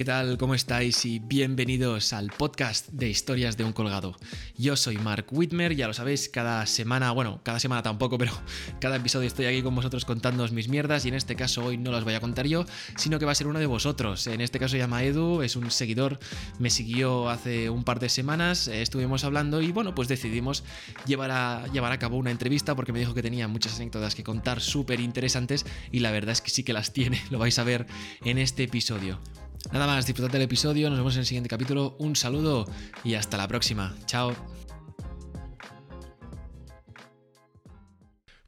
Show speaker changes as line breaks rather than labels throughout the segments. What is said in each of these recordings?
¿Qué tal? ¿Cómo estáis? Y bienvenidos al podcast de historias de un colgado. Yo soy Mark Whitmer, ya lo sabéis, cada semana, bueno, cada semana tampoco, pero cada episodio estoy aquí con vosotros contándoos mis mierdas y en este caso hoy no las voy a contar yo, sino que va a ser uno de vosotros. En este caso se llama Edu, es un seguidor, me siguió hace un par de semanas, eh, estuvimos hablando y bueno, pues decidimos llevar a, llevar a cabo una entrevista porque me dijo que tenía muchas anécdotas que contar súper interesantes y la verdad es que sí que las tiene, lo vais a ver en este episodio. Nada más, disfrutad del episodio, nos vemos en el siguiente capítulo, un saludo y hasta la próxima. Chao.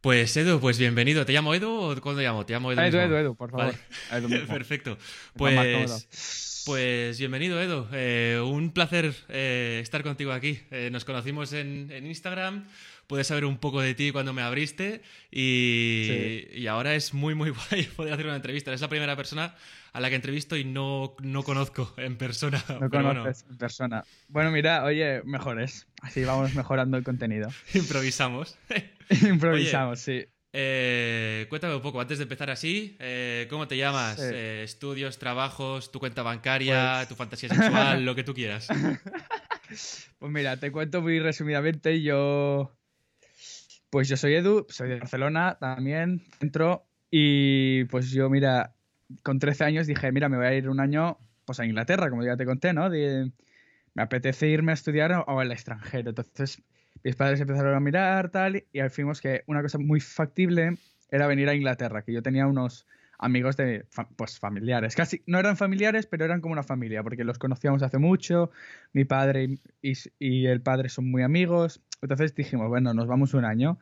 Pues Edu, pues bienvenido. ¿Te llamo Edu o cómo te llamo? Te llamo Edu.
Edu,
mismo.
Edu, Edu, por favor.
Vale.
Edu mismo.
Perfecto. Pues, pues bienvenido, Edu. Eh, un placer eh, estar contigo aquí. Eh, nos conocimos en, en Instagram. Puedes saber un poco de ti cuando me abriste y,
Sí.
y ahora es muy, muy guay poder hacer una entrevista. Eres la primera persona a la que entrevisto y no, no conozco en persona.
No
Pero bueno,
conoces en persona. Bueno, mira, oye, mejores. Así vamos mejorando el contenido.
improvisamos.
Improvisamos, sí.
Eh, cuéntame un poco, antes de empezar así, eh, ¿cómo te llamas?
Sí.
Eh, estudios, trabajos, tu cuenta bancaria,
Pues-
tu fantasía sexual, lo que tú quieras.
Pues mira, te cuento muy resumidamente. Yo. Pues yo soy Edu, soy de Barcelona también, centro. Y pues yo, mira, con 13 años dije, mira, me voy a ir un año pues a Inglaterra, como ya te conté, ¿no? De- me apetece irme a estudiar o, al extranjero. Entonces, mis padres empezaron a mirar, tal, y al fin que una cosa muy factible era venir a Inglaterra, que yo tenía unos amigos de, pues familiares. Casi, no eran familiares, pero eran como una familia, porque los conocíamos hace mucho, mi padre y- y el padre son muy amigos. Entonces dijimos, bueno, nos vamos un año.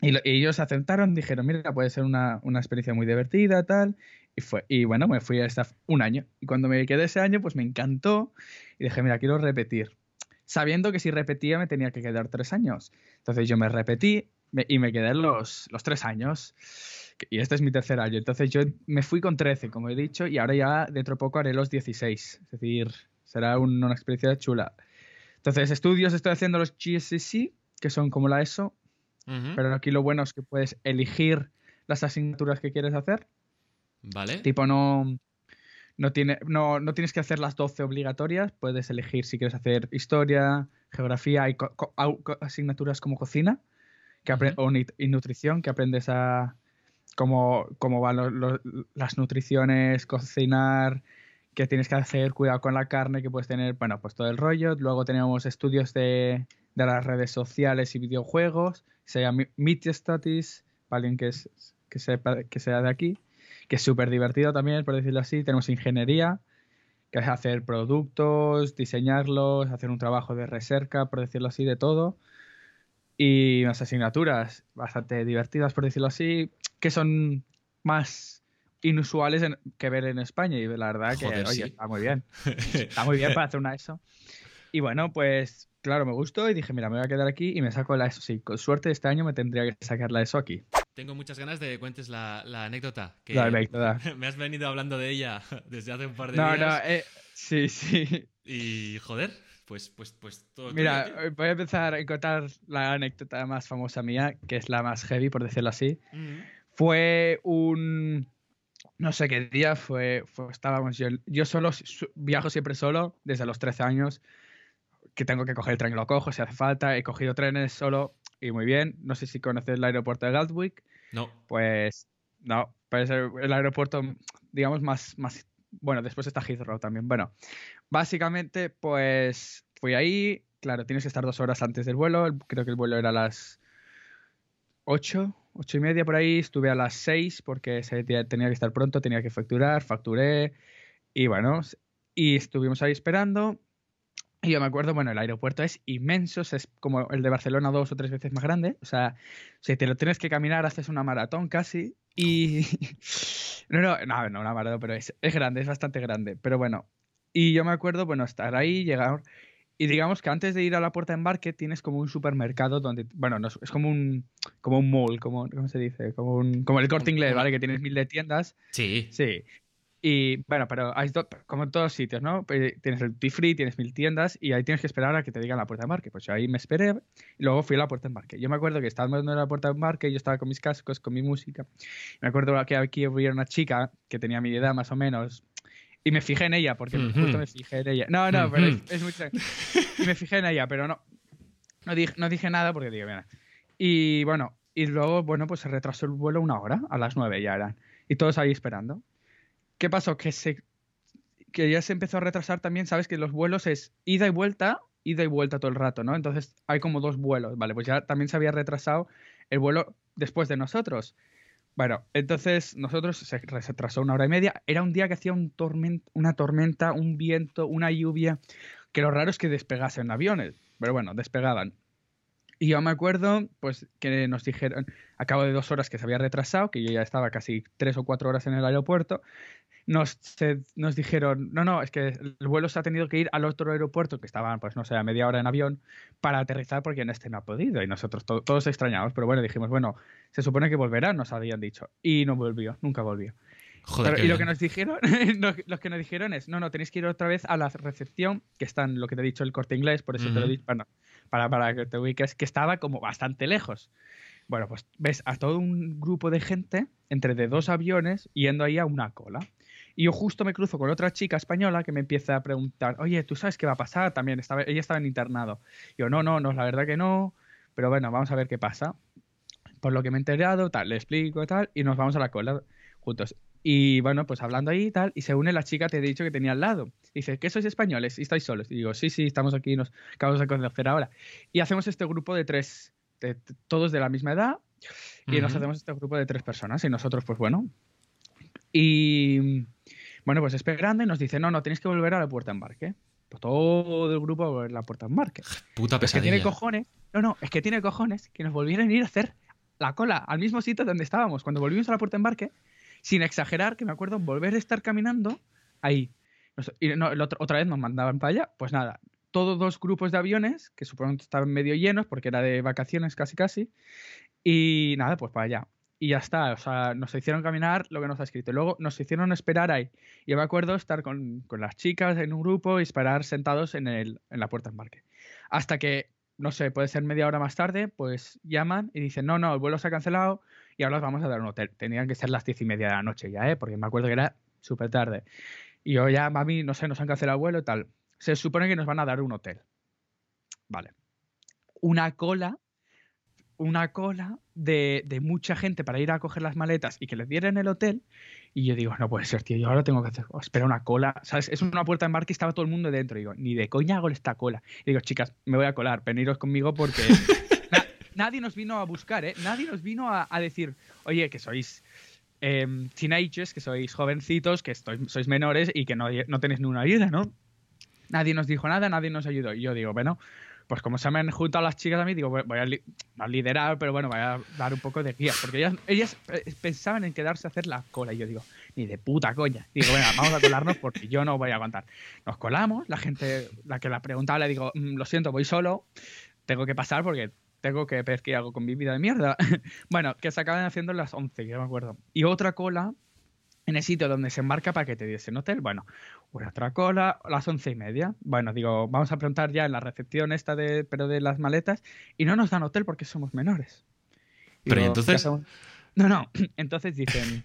Y, lo- y ellos aceptaron, dijeron, mira, puede ser una, una experiencia muy divertida, tal. Y, fue, y bueno, me fui a estar un año. Y cuando me quedé ese año, pues me encantó. Y dije, mira, quiero repetir. Sabiendo que si repetía me tenía que quedar tres años. Entonces yo me repetí me- y me quedé los, los tres años. Y este es mi tercer año. Entonces yo me fui con 13, como he dicho, y ahora ya dentro de poco haré los 16. Es decir, será un- una experiencia chula. Entonces, estudios estoy haciendo los GCSE, que son como la ESO, pero aquí lo bueno es que puedes elegir las asignaturas que quieres hacer.
Vale.
Tipo, no, no, tiene, no, no tienes que hacer las 12 obligatorias, puedes elegir si quieres hacer historia, geografía y co- co- au- co- asignaturas como cocina que
Ujú.
o y nutrición, que aprendes a cómo, cómo van lo- lo- las nutriciones, cocinar, qué tienes que hacer, cuidado con la carne, que puedes tener, bueno, pues todo el rollo. Luego tenemos estudios de, de las redes sociales y videojuegos, se llama Media Studies, para alguien que, es, que, que sea de aquí, que es súper divertido también, por decirlo así. Tenemos ingeniería, que es hacer productos, diseñarlos, hacer un trabajo de recerca, por decirlo así, de todo. Y unas asignaturas bastante divertidas, por decirlo así, que son más inusuales en- que ver en España. Y la verdad que,
Joder,
oye,
sí.
está muy bien. Está muy bien para hacer una ESO. Y bueno, pues claro, me gustó y dije, mira, me voy a quedar aquí y me saco la ESO. Sí, con suerte este año me tendría que sacar la ESO aquí.
Tengo muchas ganas de que cuentes la, la anécdota. Que
La anécdota.
Me has venido hablando de ella desde hace un par de
No, no,
días.
eh, sí, sí.
Y joder, pues, pues, pues todo
Mira,
tío.
eh, voy a empezar a contar la anécdota más famosa mía, que es la más heavy, por decirlo así.
Ujú.
Fue un. No sé qué día fue. fue- estábamos yo, yo solo, viajo siempre solo, desde los 13 años. Que tengo que coger el tren, lo cojo si hace falta. He cogido trenes solo y muy bien. No sé si conoces el aeropuerto de Gatwick.
No.
Pues no, pues el, el aeropuerto, digamos, más, más. Bueno, después está Heathrow también. Bueno, básicamente, pues fui ahí. Claro, tienes que estar dos horas antes del vuelo. el- Creo que el vuelo era a las 8, 8 y media por ahí. Estuve a las 6 porque tenía que estar pronto, tenía que facturar, facturé. Y bueno, y estuvimos ahí esperando. Y yo me acuerdo, bueno, el aeropuerto es inmenso, es como el de Barcelona dos o tres veces más grande. O sea, si te lo tienes que caminar, haces una maratón casi. Y. No, no, no, no una maratón, pero es, es grande, es bastante grande. Pero bueno. Y yo me acuerdo, bueno, estar ahí, llegar. Y digamos que antes de ir a la puerta de embarque tienes como un supermercado donde. Bueno, no, es, como un. Como un mall, como, ¿cómo se dice? Como, un, como el corte inglés, ¿vale? Que tienes mil de tiendas.
Sí.
Sí. Y bueno, pero hay do- como en todos sitios, ¿no? Tienes el duty free, tienes mil tiendas y ahí tienes que esperar a que te digan la puerta de embarque. Pues yo ahí me esperé y luego fui a la puerta de embarque. Yo me acuerdo que estábamos en la puerta de embarque, yo estaba con mis cascos, con mi música. Me acuerdo que aquí había una chica que tenía mi edad más o menos Y me fijé en ella, porque justo me fijé en ella. No, no, pero es, muy Y me fijé en ella, pero no. No dije, no dije nada porque digo, mira. Y bueno, y luego, bueno, pues se retrasó el vuelo una hora, a las nueve ya eran. Y todos ahí esperando. ¿Qué pasó? Que se que ya se empezó a retrasar también, sabes que los vuelos es ida y vuelta, ida y vuelta todo el rato, ¿no? Entonces hay como dos vuelos, ¿vale? Pues ya también se había retrasado el vuelo después de nosotros. Bueno, entonces nosotros se retrasó una hora y media. Era un día que hacía un una tormenta, un viento, una lluvia, que lo raro es que despegasen aviones, pero bueno, despegaban. Y yo me acuerdo, pues, que nos dijeron, a cabo de dos horas que se había retrasado, que yo ya estaba casi tres o cuatro horas en el aeropuerto, nos, nos dijeron, no, no, es que el vuelo se ha tenido que ir al otro aeropuerto, que estaban, pues, no sé, a media hora en avión, para aterrizar porque en este no ha podido. Y nosotros todos extrañamos, pero bueno, dijimos, bueno, se supone que volverá, nos habían dicho. Y no volvió, nunca volvió. Joder, y lo que nos dijeron, lo, que nos dijeron es, no, no, tenéis que ir otra vez a la recepción, que está en lo que te he dicho el corte inglés, por eso te lo he dicho, bueno, para, para que te ubiques, que estaba como bastante lejos. Bueno, pues ves a todo un grupo de gente entre de dos aviones yendo ahí a una cola. Y yo justo me cruzo con otra chica española que me empieza a preguntar, oye, ¿tú sabes qué va a pasar? También estaba, ella estaba en internado. yo, no, no, no, la verdad que no, pero bueno, vamos a ver qué pasa. Por lo que me he enterado, tal, le explico tal, y nos vamos a la cola juntos. Y bueno, pues hablando ahí y tal, y se une la chica, te he dicho que tenía al lado. Dice, ¿qué sois españoles? ¿Y estáis solos? Y digo, sí, sí, estamos aquí, nos acabamos de conocer ahora. Y hacemos este grupo de tres, todos de la misma edad, y nos hacemos este grupo de tres personas. Y nosotros, pues bueno. Y bueno, pues esperando y nos dice, no, no, tenéis que volver a la puerta de embarque. Pues todo el grupo a volver a la puerta de embarque.
Puta pesadilla.
Es que tiene cojones. No, no, es que tiene cojones que nos volvieran a ir a hacer la cola al mismo sitio donde estábamos. Cuando volvimos a la puerta de embarque, sin exagerar, que me acuerdo, volver a estar caminando ahí. Y no, otra vez nos mandaban para allá. Pues nada, todos dos grupos de aviones, que supongo que estaban medio llenos porque era de vacaciones casi casi. Y nada, pues para allá y ya está. O sea, nos hicieron caminar lo que nos ha escrito. Luego nos hicieron esperar ahí. Yo me acuerdo estar con, con las chicas en un grupo y esperar sentados en, el, en la puerta de embarque. Hasta que, no sé, puede ser media hora más tarde, pues llaman y dicen, no, no, el vuelo se ha cancelado y ahora os vamos a dar un hotel. Tenían que ser las diez y media de la noche ya, ¿eh? Porque me acuerdo que era súper tarde. Y yo ya, mami, no sé, nos han cancelado el vuelo y tal. Se supone que nos van a dar un hotel. Vale. Una cola una cola de, mucha gente para ir a coger las maletas y que les dieran el hotel. Y yo digo, no puede ser, tío, yo ahora tengo que hacer, oh, espera una cola, ¿sabes? Es una puerta de embarque y estaba todo el mundo dentro. digo, ni de coña hago esta cola. Y digo, chicas, me voy a colar, veniros conmigo porque nadie nos vino a buscar, ¿eh? Nadie nos vino a, decir, oye, que sois em, teenagers, que sois jovencitos, que sois menores y que no, no tenéis ni una vida, ¿no? Nadie nos dijo nada, nadie nos ayudó. Y yo digo, bueno, pues como se me han juntado las chicas a mí, digo, voy a, liderar, pero bueno, voy a dar un poco de guía, porque ellas, ellas eh, pensaban en quedarse a hacer la cola y yo digo, ni de puta coña. Digo, bueno, vamos a colarnos porque yo no voy a aguantar. Nos colamos, la gente, la que la preguntaba, le digo, mm, lo siento, voy solo, tengo que pasar porque tengo que ver qué hago con mi vida de mierda. bueno, que se acaban haciendo las 11, que me acuerdo. Y otra cola en el sitio donde se embarca para que te diese un hotel. Bueno, una otra cola, a las once y media. Bueno, digo, vamos a preguntar ya en la recepción esta de, pero de las maletas, y no nos dan hotel porque somos menores.
pero entonces?
No, no, entonces dicen,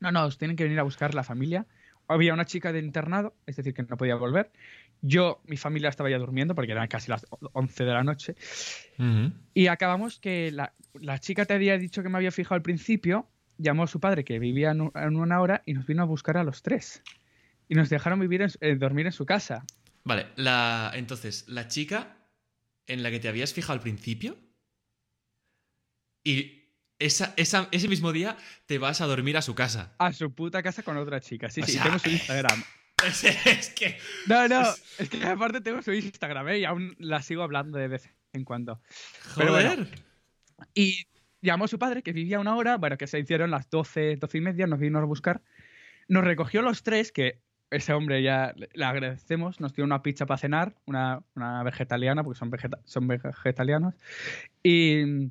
no, no, os tienen que venir a buscar la familia. Había una chica de internado, es decir, que no podía volver. Yo, mi familia estaba ya durmiendo porque eran casi las 11 de la noche. Y acabamos que la, la chica te había dicho que me había fijado al principio llamó a su padre que vivía en una hora y nos vino a buscar a los tres. Y nos dejaron vivir eh, dormir en su casa.
Vale, la, entonces, la chica en la que te habías fijado al principio y esa, ese mismo día te vas a dormir a su casa.
A su puta casa con otra chica. Sí, sí, tengo su Instagram.
Es, que.
No, no, es que aparte tengo su Instagram, ¿eh? Y aún la sigo hablando de vez en cuando.
Joder.
y llamó a su padre, que vivía una hora, bueno, que se hicieron las 12, 12 y media, nos vino a buscar. Nos recogió los tres, que ese hombre ya le agradecemos, nos dio una pizza para cenar, una, una vegetariana, porque son, son vegetarianos. Y,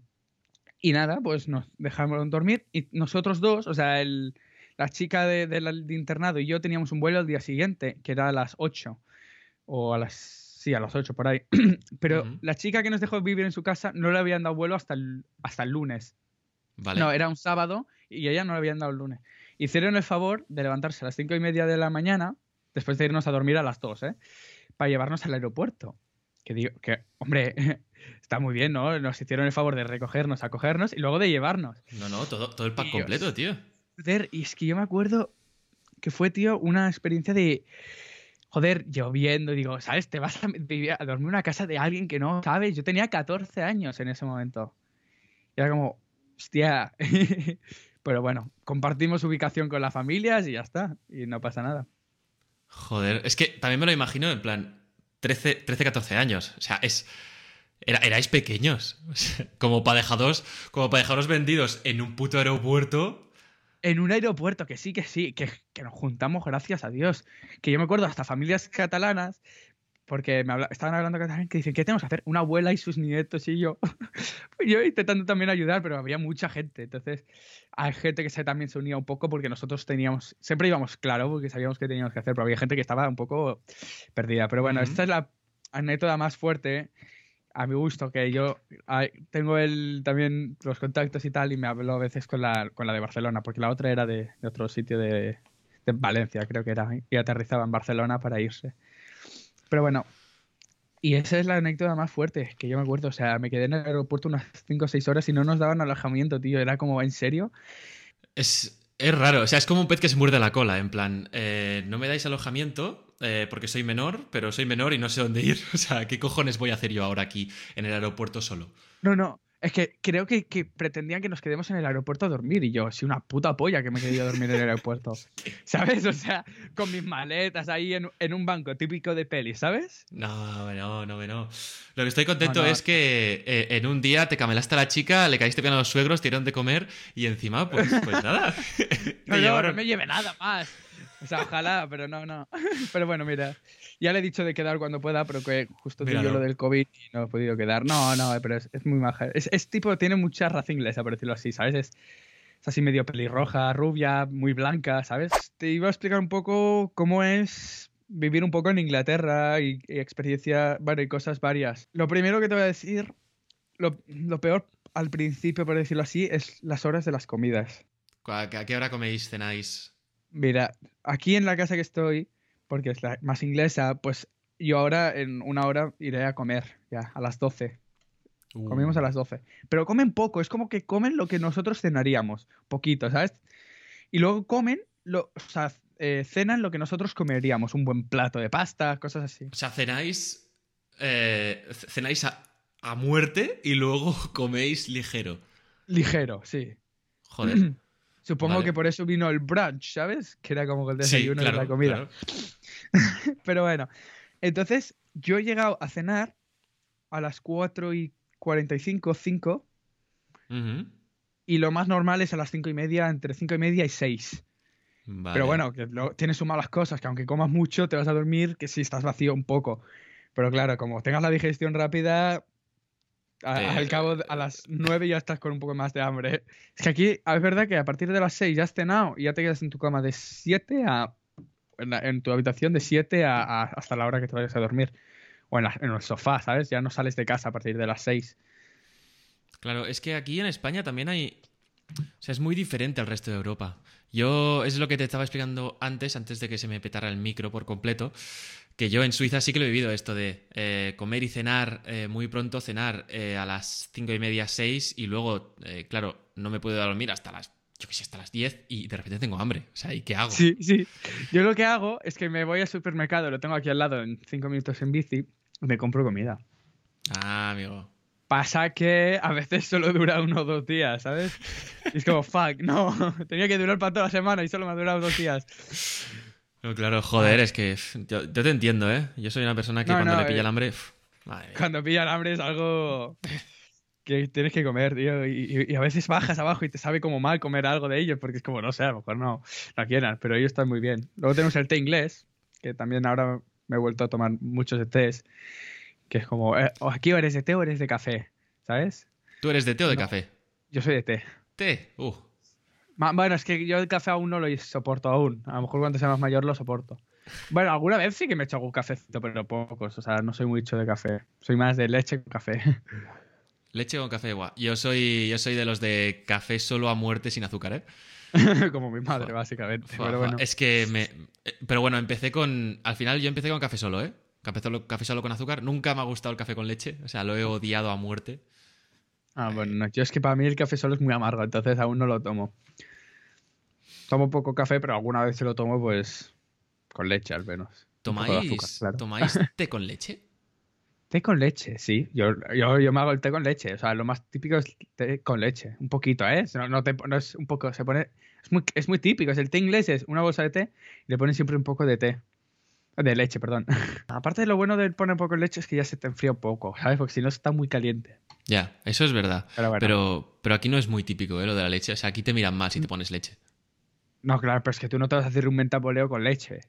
y, nada, pues nos dejamos dormir. Y nosotros dos, o sea, el, la chica de, de, internado y yo teníamos un vuelo al día siguiente, que era a las 8 o a las Sí, a las 8 por ahí. Pero la chica que nos dejó vivir en su casa no le habían dado vuelo hasta el, hasta el lunes. Vale. No, era un sábado y ella no le habían dado el lunes. Hicieron el favor de levantarse a las 5 y media de la mañana después de irnos a dormir a las 2, ¿eh? Para llevarnos al aeropuerto. Que digo, que, hombre, está muy bien, ¿no? Nos hicieron el favor de recogernos, acogernos y luego de llevarnos.
No, no, todo, todo el pack completo, tío.
Y es que yo me acuerdo que fue, tío, una experiencia de. Joder, lloviendo, digo, ¿sabes? Te vas a, dormir en una casa de alguien que no sabes. Yo tenía 14 años en ese momento. Y era como, hostia. Pero bueno, compartimos ubicación con las familias y ya está. Y no pasa nada.
Joder, es que también me lo imagino en plan 13, 13 14 años. O sea, es. Era, erais pequeños. como para dejaros, como para dejaros vendidos en un puto aeropuerto.
En un aeropuerto, que sí, que sí, que, que nos juntamos, gracias a Dios. Que yo me acuerdo hasta familias catalanas porque me estaban hablando catalán que dicen, ¿qué tenemos que hacer? Una abuela y sus nietos y yo. pues yo intentando también ayudar, pero había mucha gente. Entonces, hay gente que se, también se unía un poco porque nosotros teníamos, siempre íbamos claro porque sabíamos qué teníamos que hacer, pero había gente que estaba un poco perdida. Pero bueno, esta es la anécdota más fuerte a mi gusto, que yo tengo el, también los contactos y tal, y me hablo a veces con la, con la de Barcelona, porque la otra era de, otro sitio de, de, Valencia, creo que era, y aterrizaba en Barcelona para irse. Pero bueno, y esa es la anécdota más fuerte que yo me acuerdo. O sea, me quedé en el aeropuerto unas 5 o 6 horas y no nos daban alojamiento, tío. Era como, ¿en serio?
Es, es raro, o sea, es como un pez que se muerde la cola, en plan, eh, no me dais alojamiento eh, porque soy menor, pero soy menor y no sé dónde ir. O sea, ¿qué cojones voy a hacer yo ahora aquí en el aeropuerto solo?
No, no, es que creo que, pretendían que nos quedemos en el aeropuerto a dormir y yo, sí, una puta polla que me quería dormir en el aeropuerto. ¿Sabes? O sea, con mis maletas ahí en, un banco típico de peli, ¿sabes?
No, no, no, no. Lo que estoy contento es que eh, en un día te camelaste a la chica, le caíste bien a los suegros, te dieron de comer y encima, pues, pues nada.
no, no me lleve nada más. O sea, ojalá, pero no, no. Pero bueno, mira. Ya le he dicho de quedar cuando pueda, pero que justo tengo lo del COVID y no he podido quedar. No, no, pero es, muy maja. Es, tipo, tiene mucha raza inglesa, por decirlo así, ¿sabes? Es, así medio pelirroja, rubia, muy blanca, ¿sabes? Te iba a explicar un poco cómo es vivir un poco en Inglaterra y, experiencia, bueno, y cosas varias. Lo primero que te voy a decir, lo, peor al principio, por decirlo así, es las horas de las comidas.
¿A qué hora coméis, cenáis?
Mira, aquí en la casa que estoy, porque es la más inglesa, pues yo ahora en una hora iré a comer, ya, a las 12. Comimos a uh. las 12. Pero comen poco, es como que comen lo que nosotros cenaríamos, poquito, ¿sabes? Y luego comen, lo, o sea, eh, cenan lo que nosotros comeríamos, un buen plato de pasta, cosas así.
O sea, cenáis, eh, cenáis a, muerte y luego coméis ligero.
Ligero, sí. Joder. Supongo que por eso vino el brunch, ¿sabes? Que era como el desayuno de la comida. Pero bueno, entonces yo he llegado a cenar a las 4 y 45, 5. Y lo más normal es a las 5 y media, entre 5 y media y 6. Pero bueno, que lo, tienes sus malas cosas, que aunque comas mucho te vas a dormir, que si estás vacío un poco. Pero claro, como tengas la digestión rápida, al cabo, a las 9 ya estás con un poco más de hambre. Es que aquí es verdad que a partir de las 6 ya has cenado y ya te quedas en tu cama de 7 a. En, tu habitación de 7 a, hasta la hora que te vayas a dormir. O en, en, el sofá, ¿sabes? Ya no sales de casa a partir de las 6.
Claro, es que aquí en España también hay. O sea, es muy diferente al resto de Europa. Yo, es lo que te estaba explicando antes, antes de que se me petara el micro por completo que yo en Suiza sí que lo he vivido esto de eh, comer y cenar eh, muy pronto, cenar eh, a las cinco y media, seis y luego, claro, no me puedo dormir hasta las, yo qué sé, hasta las 10 y de repente tengo hambre. O sea, ¿y qué hago?
Sí, sí. Yo lo que hago es que me voy al supermercado, lo tengo aquí al lado en cinco minutos en bici, me compro comida.
Ah, amigo.
Pasa que a veces solo dura uno o dos días, ¿sabes? Y es como, fuck, no, tenía que durar para toda la semana y solo me ha durado dos días
claro, joder, es que yo, te entiendo, ¿eh? Yo soy una persona que cuando le pilla el eh, hambre.
cuando pilla el hambre es algo que tienes que comer, tío. Y, a veces bajas abajo y te sabe como mal comer algo de ellos, porque es como, no sé, a lo mejor no, no quieran, pero ellos están muy bien. Luego tenemos el té inglés, que también ahora me he vuelto a tomar muchos de tés, que es como, eh, aquí o eres de té o eres de café, ¿sabes?
¿Tú eres de té o de café?
Yo soy de té.
¿Té? Uh.
Bueno, es que yo el café aún no lo soporto aún. A lo mejor cuando sea más mayor lo soporto. Bueno, alguna vez sí que me he hecho algún cafecito, pero pocos. O sea, no soy mucho de café. Soy más de leche con café.
Leche con café, guau. Yo soy, yo soy de los de café solo a muerte sin azúcar, ¿eh?
como mi madre, básicamente. Pero bueno.
Es que me. Pero bueno, empecé con. Al final yo empecé con café solo, ¿eh? Café solo, café solo con azúcar. Nunca me ha gustado el café con leche. O sea, lo he odiado a muerte.
Ah, bueno, no, yo es que para mí el café solo es muy amargo, entonces aún no lo tomo. Tomo poco café, pero alguna vez se lo tomo, pues, con leche al menos.
¿Tomáis,
azúcar, claro.
¿tomáis té con leche?
Té con leche, sí. Yo, yo, yo me hago el té con leche. O sea, lo más típico es té con leche. Un poquito, ¿eh? No, no, te- no es un poco, se pone... Es muy, es muy típico. Es el té inglés, es una bolsa de té y le ponen siempre un poco de té. De leche, perdón. Aparte de lo bueno de poner poco leche es que ya se te enfría un poco, ¿sabes? Porque si no está muy caliente.
Ya, eso es verdad.
Pero bueno.
Pero, pero aquí no es muy típico, ¿eh? Lo de la leche. O sea, aquí te miran mal si
Mm.
te pones leche.
No, claro, pero es que tú no te vas a hacer un mentapoleo con leche.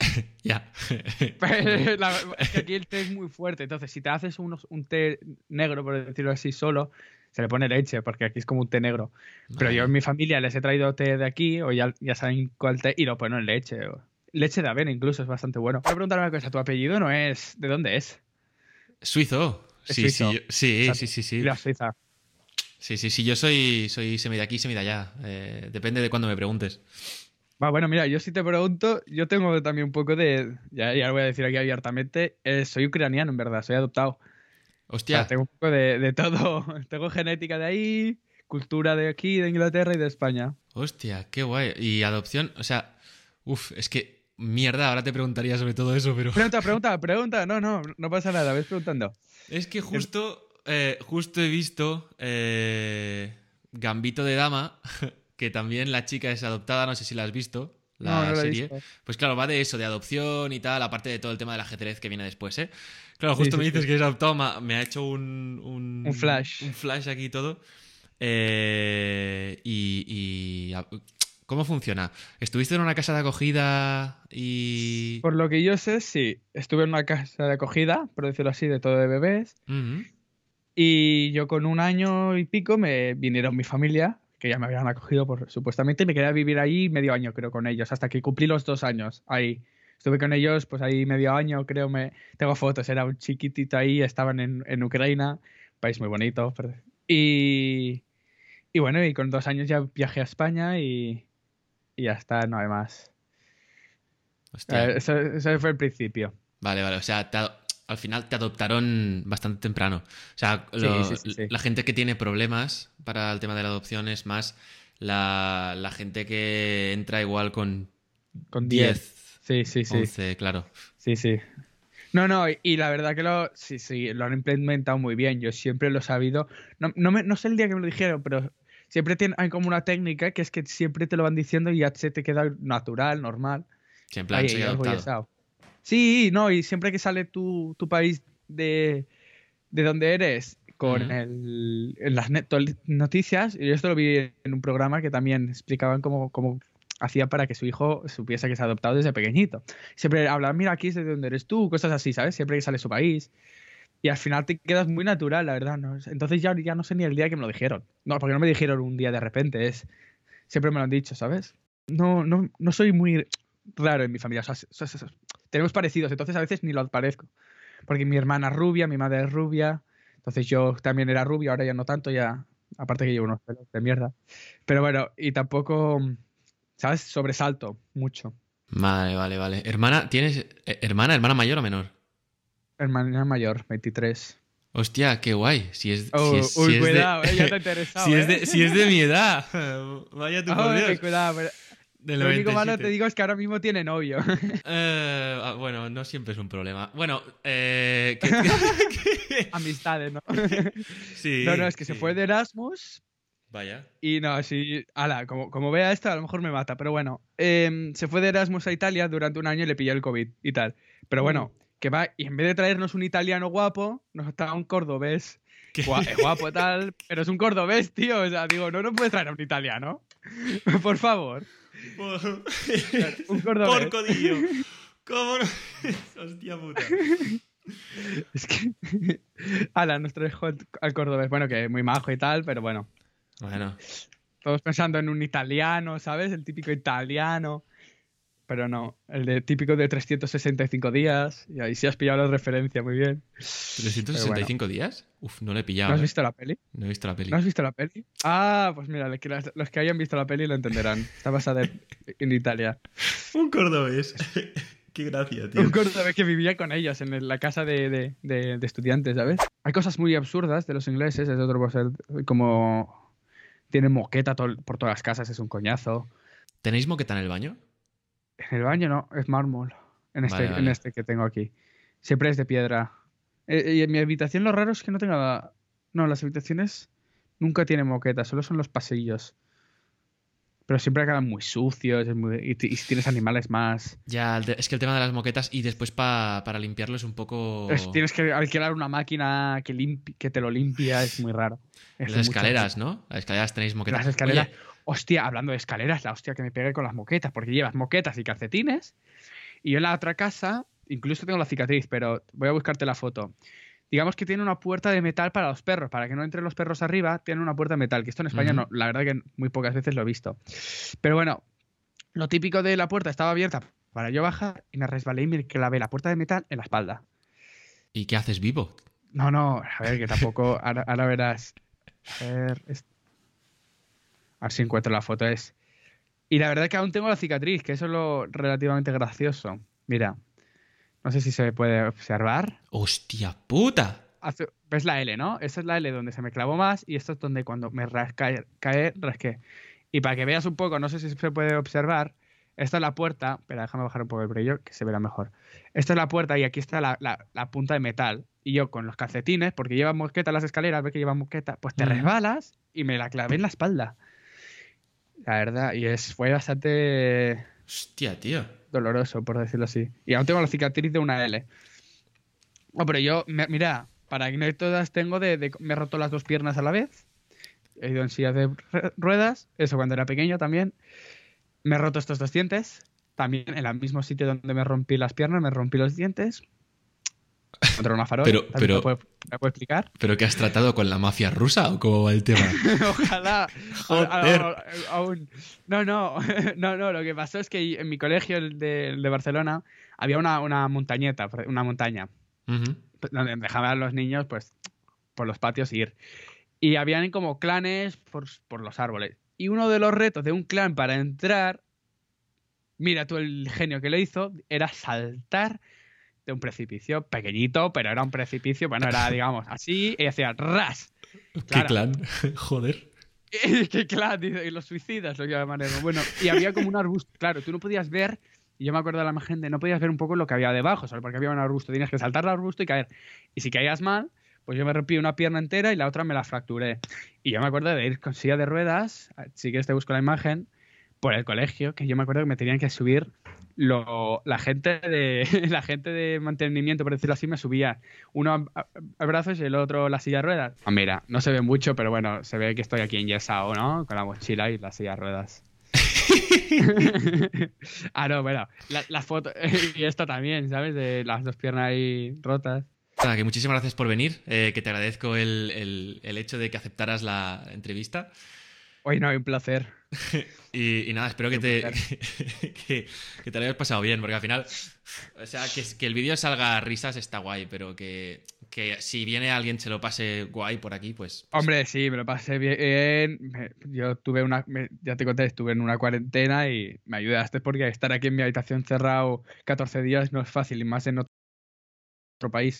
Ya.
Pero la- es que aquí el té es muy fuerte. Entonces, si te haces unos- un té negro, por decirlo así, solo, se le pone leche, porque aquí es como un té negro. Pero yo en mi familia les he traído té de aquí, o ya, ya saben cuál té, y lo ponen en leche. o- Leche de avena incluso, es bastante bueno. Voy a preguntar una cosa, ¿tu apellido no es... ¿De dónde es?
Suizo.
Es
Sí,
suizo.
sí, yo- sí,
O sea,
sí, sí, sí.
La Suiza.
Sí, sí, sí, yo soy, soy semi de aquí, semi de allá. Eh, depende de cuándo me preguntes.
Va, bueno, mira, yo si te pregunto, yo tengo también un poco de... Ya, ya lo voy a decir aquí abiertamente, eh, soy ucraniano en verdad, soy adoptado. O sea,
Hostia,
tengo un poco de, de todo. tengo genética de ahí, cultura de aquí, de Inglaterra y de España.
hostia, qué guay. Y adopción, o sea, uff, es que mierda, ahora te preguntaría sobre todo eso, pero
Pregunta, pregunta, pregunta. No, no, no pasa nada, ves preguntando.
es que justo, eh, justo he visto eh, Gambito de Dama, que también la chica es adoptada, no sé si la has visto, la
no, no
serie. Pues claro, va de eso, de adopción y tal, aparte de todo el tema del ajedrez que viene después, ¿eh? Claro, justo
sí,
me dices
sí.
que es adoptado, me ha hecho un... Un,
Un flash.
Un flash aquí y todo. Eh, y, ¿Cómo funciona? ¿Estuviste en una casa de acogida y...?
Por lo que yo sé, sí. Estuve en una casa de acogida, por decirlo así, de todo de bebés.
Ujú.
Y yo con un año y pico me vinieron mi familia, que ya me habían acogido por, supuestamente, y me quedé a vivir ahí medio año, creo, con ellos, hasta que cumplí los dos años ahí. Estuve con ellos, pues ahí medio año, creo, me... Tengo fotos, era un chiquitito ahí, estaban en, en Ucrania, país muy bonito. pero- Y, y bueno, y con dos años ya viajé a España y, y ya está, no hay más.
Hostia.
Eh, eso, eso fue el principio.
Vale, vale. O sea, te al final te adoptaron bastante temprano. O sea,
Sí,
lo-
sí, sí, sí.
la gente que tiene problemas para el tema de la adopción es más la, la gente que entra igual con
Con
10,
10. Sí, sí, sí.
11, claro.
Sí, sí. No, no, y, y la verdad que lo, sí, sí, lo han implementado muy bien. Yo siempre lo he sabido. No, no, me- no sé el día que me lo dijeron, pero siempre hay como una técnica que es que siempre te lo van diciendo y ya se te queda natural, normal.
Que en plan,
Ahí,
adoptado.
Sí, no, y siempre que sale tu, tu país de, de donde eres con
Ujú.
el, en las noticias, y yo esto lo vi en un programa que también explicaban cómo, cómo hacía para que su hijo supiese que es adoptado desde pequeñito. Siempre hablan, mira, aquí es de donde eres tú, cosas así, ¿sabes? Siempre que sale su país. Y al final te quedas muy natural, la verdad. Entonces ya, ya no sé ni el día que me lo dijeron. No, porque no me dijeron un día de repente, es... Siempre me lo han dicho, ¿sabes? No, no, no soy muy raro en mi familia. o sea, tenemos parecidos, entonces a veces ni lo parezco. Porque mi hermana es rubia, mi madre es rubia. Entonces yo también era rubio, ahora ya no tanto, ya. Aparte que llevo unos pelos de mierda. Pero bueno, y tampoco, ¿sabes? Sobresalto mucho.
Vale, vale, vale. Hermana, ¿tienes eh, hermana, hermana mayor o menor?
Hermana mayor, 23.
Hostia, qué guay. Si es,
Oh,
si es, si
uy,
es de-
cuidado, eh, ya te ha interesado.
si, es
eh.
de, si es de mi edad. Vaya
Ay,
Dios.
cuidado, pero lo único malo
97.
te digo es que ahora mismo tiene novio.
Eh, ah, bueno, no siempre es un problema. Bueno, eh,
Amistades, ¿no?
sí,
no, no, es que se fue de Erasmus
Vaya.
Y no, sí, ala, como, como vea esto, a lo mejor me mata, pero bueno. Em, se fue de Erasmus a Italia durante un año y le pilló el COVID y tal. Pero bueno, que va, y en vez de traernos un italiano guapo, nos trae un cordobés. Es guapo tal, pero es un cordobés, tío. O sea, digo, no nos puedes traer a un italiano. Por favor. Un cordobés.
Porcodillo. ¿Cómo no? Hostia puta.
Es que. ala, nos trajo al, cordobés. Bueno, que muy majo y tal, pero bueno.
Bueno,
Todos pensando en un italiano, ¿sabes? El típico italiano. Pero no. El de típico de 365 días. Y ahí sí has pillado la referencia, muy bien.
¿365 días? Uf, no le he pillado.
¿No has
¿eh?
visto la peli?
No he visto la peli.
¿No has visto la peli? Ah, pues mira, que las- los que hayan visto la peli lo entenderán. Está basada en- Italia.
Un cordobés. Qué gracia, tío.
Un cordobés que vivía con ellos en la casa de, de- de- de estudiantes, ¿sabes? Hay cosas muy absurdas de los ingleses, es otro como tienen moqueta por todas las casas, es un coñazo.
¿Tenéis moqueta en el baño?
En el baño no, es mármol. En este,
Vale,
en este que tengo aquí. Siempre es de piedra. Eh, y en mi habitación lo raro es que no tenga... No, las habitaciones nunca tienen moqueta, solo son los pasillos. Pero siempre quedan muy sucios es muy- y, si tienes animales más...
Ya, es que el tema de las moquetas y después pa- para limpiarlo es un poco...
Es- tienes que alquilar una máquina que, limpi- que te lo limpia, es muy raro. Es
Las
mucho-
escaleras, ¿no? Las escaleras tenéis moquetas.
Las escaleras.
Oye,
Hostia, hablando de escaleras, la hostia que me pegué con las moquetas, porque llevas moquetas y calcetines. Y yo en la otra casa, incluso tengo la cicatriz, pero voy a buscarte la foto. Digamos que tiene una puerta de metal para los perros, para que no entren los perros arriba, tiene una puerta de metal, que esto en España no, la verdad que muy pocas veces lo he visto. Pero bueno, lo típico de la puerta estaba abierta para yo bajar y me resbalé y me clavé la puerta de metal en la espalda.
¿y qué haces vivo?
No, no, a ver, que tampoco. Ahora, ahora verás. A ver. es- A ver si encuentro la foto. Es. Y la verdad es que aún tengo la cicatriz, que eso es lo relativamente gracioso. Mira. No sé si se puede observar.
¡Hostia puta!
¿Ves la L, no? Esta es la L donde se me clavó más y esto es donde cuando me ras- cae, rasqué. Y para que veas un poco, no sé si se puede observar, esta es la puerta. Espera, déjame bajar un poco el brillo, que se verá mejor. Esta es la puerta y aquí está la, la- la punta de metal. Y yo con los calcetines, porque lleva mosqueta las escaleras, ves que lleva mosqueta, pues te
Ujú.
resbalas y me la clavé en la espalda. La verdad, y es, fue bastante
Hostia, tío.
doloroso, por decirlo así. Y aún tengo la cicatriz de una L. Oh, pero yo, me- mira, para anécdotas tengo de, de- Me he roto las dos piernas a la vez. He ido en silla de ruedas. Eso cuando era pequeño también. Me he roto estos dos dientes. También en el mismo sitio donde me rompí las piernas, me rompí los dientes. Contra una farol.
Pero-
¿También
pero-
¿Me puede, me puede explicar?
¿Pero qué has tratado con la mafia rusa o cómo va el tema?
Ojalá.
Joder.
A- a- aún. No, no, no, no. Lo que pasó es que en mi colegio, de, de Barcelona, había una, una montañeta, una montaña,
Ujú.
donde dejaban a los niños, pues, por los patios ir. Y habían como clanes por, por los árboles. Y uno de los retos de un clan para entrar, mira tú el genio que lo hizo, era saltar de un precipicio pequeñito, pero era un precipicio, bueno, era, digamos, así, y hacía ras.
¿Qué clan? Joder.
que claro, dice, y los suicidas lo llaman eso. Bueno, y había como un arbusto. Claro, tú no podías ver, y yo me acuerdo de la imagen de no podías ver un poco lo que había debajo, solo porque había un arbusto. Tenías que saltar el arbusto y caer. Y si caías mal, pues yo me rompí una pierna entera y la otra me la fracturé. Y yo me acuerdo de ir con silla de ruedas, si quieres te busco la imagen, por el colegio, que yo me acuerdo que me tenían que subir lo, la gente de la gente de mantenimiento, por decirlo así, me subía uno a, brazos y el otro la silla de ruedas. Ah, mira, no se ve mucho, pero bueno, se ve que estoy aquí enyesado, ¿no? Con la mochila y la silla de ruedas. ah, no, bueno, la, la foto y esto también, ¿sabes? De las dos piernas ahí rotas.
Nada, que muchísimas gracias por venir, eh, que te agradezco el, el- el hecho de que aceptaras la entrevista.
Hoy no, un placer.
Y, y nada, espero que te, que, que te lo hayas pasado bien, porque al final, o sea, que, que el vídeo salga a risas está guay, pero que, que si viene alguien se lo pase guay por aquí, pues... pues
Hombre, sí, me lo pasé bien. Me- yo tuve una, me- ya te conté, estuve en una cuarentena y me ayudaste porque estar aquí en mi habitación cerrado 14 días no es fácil y más en otro país.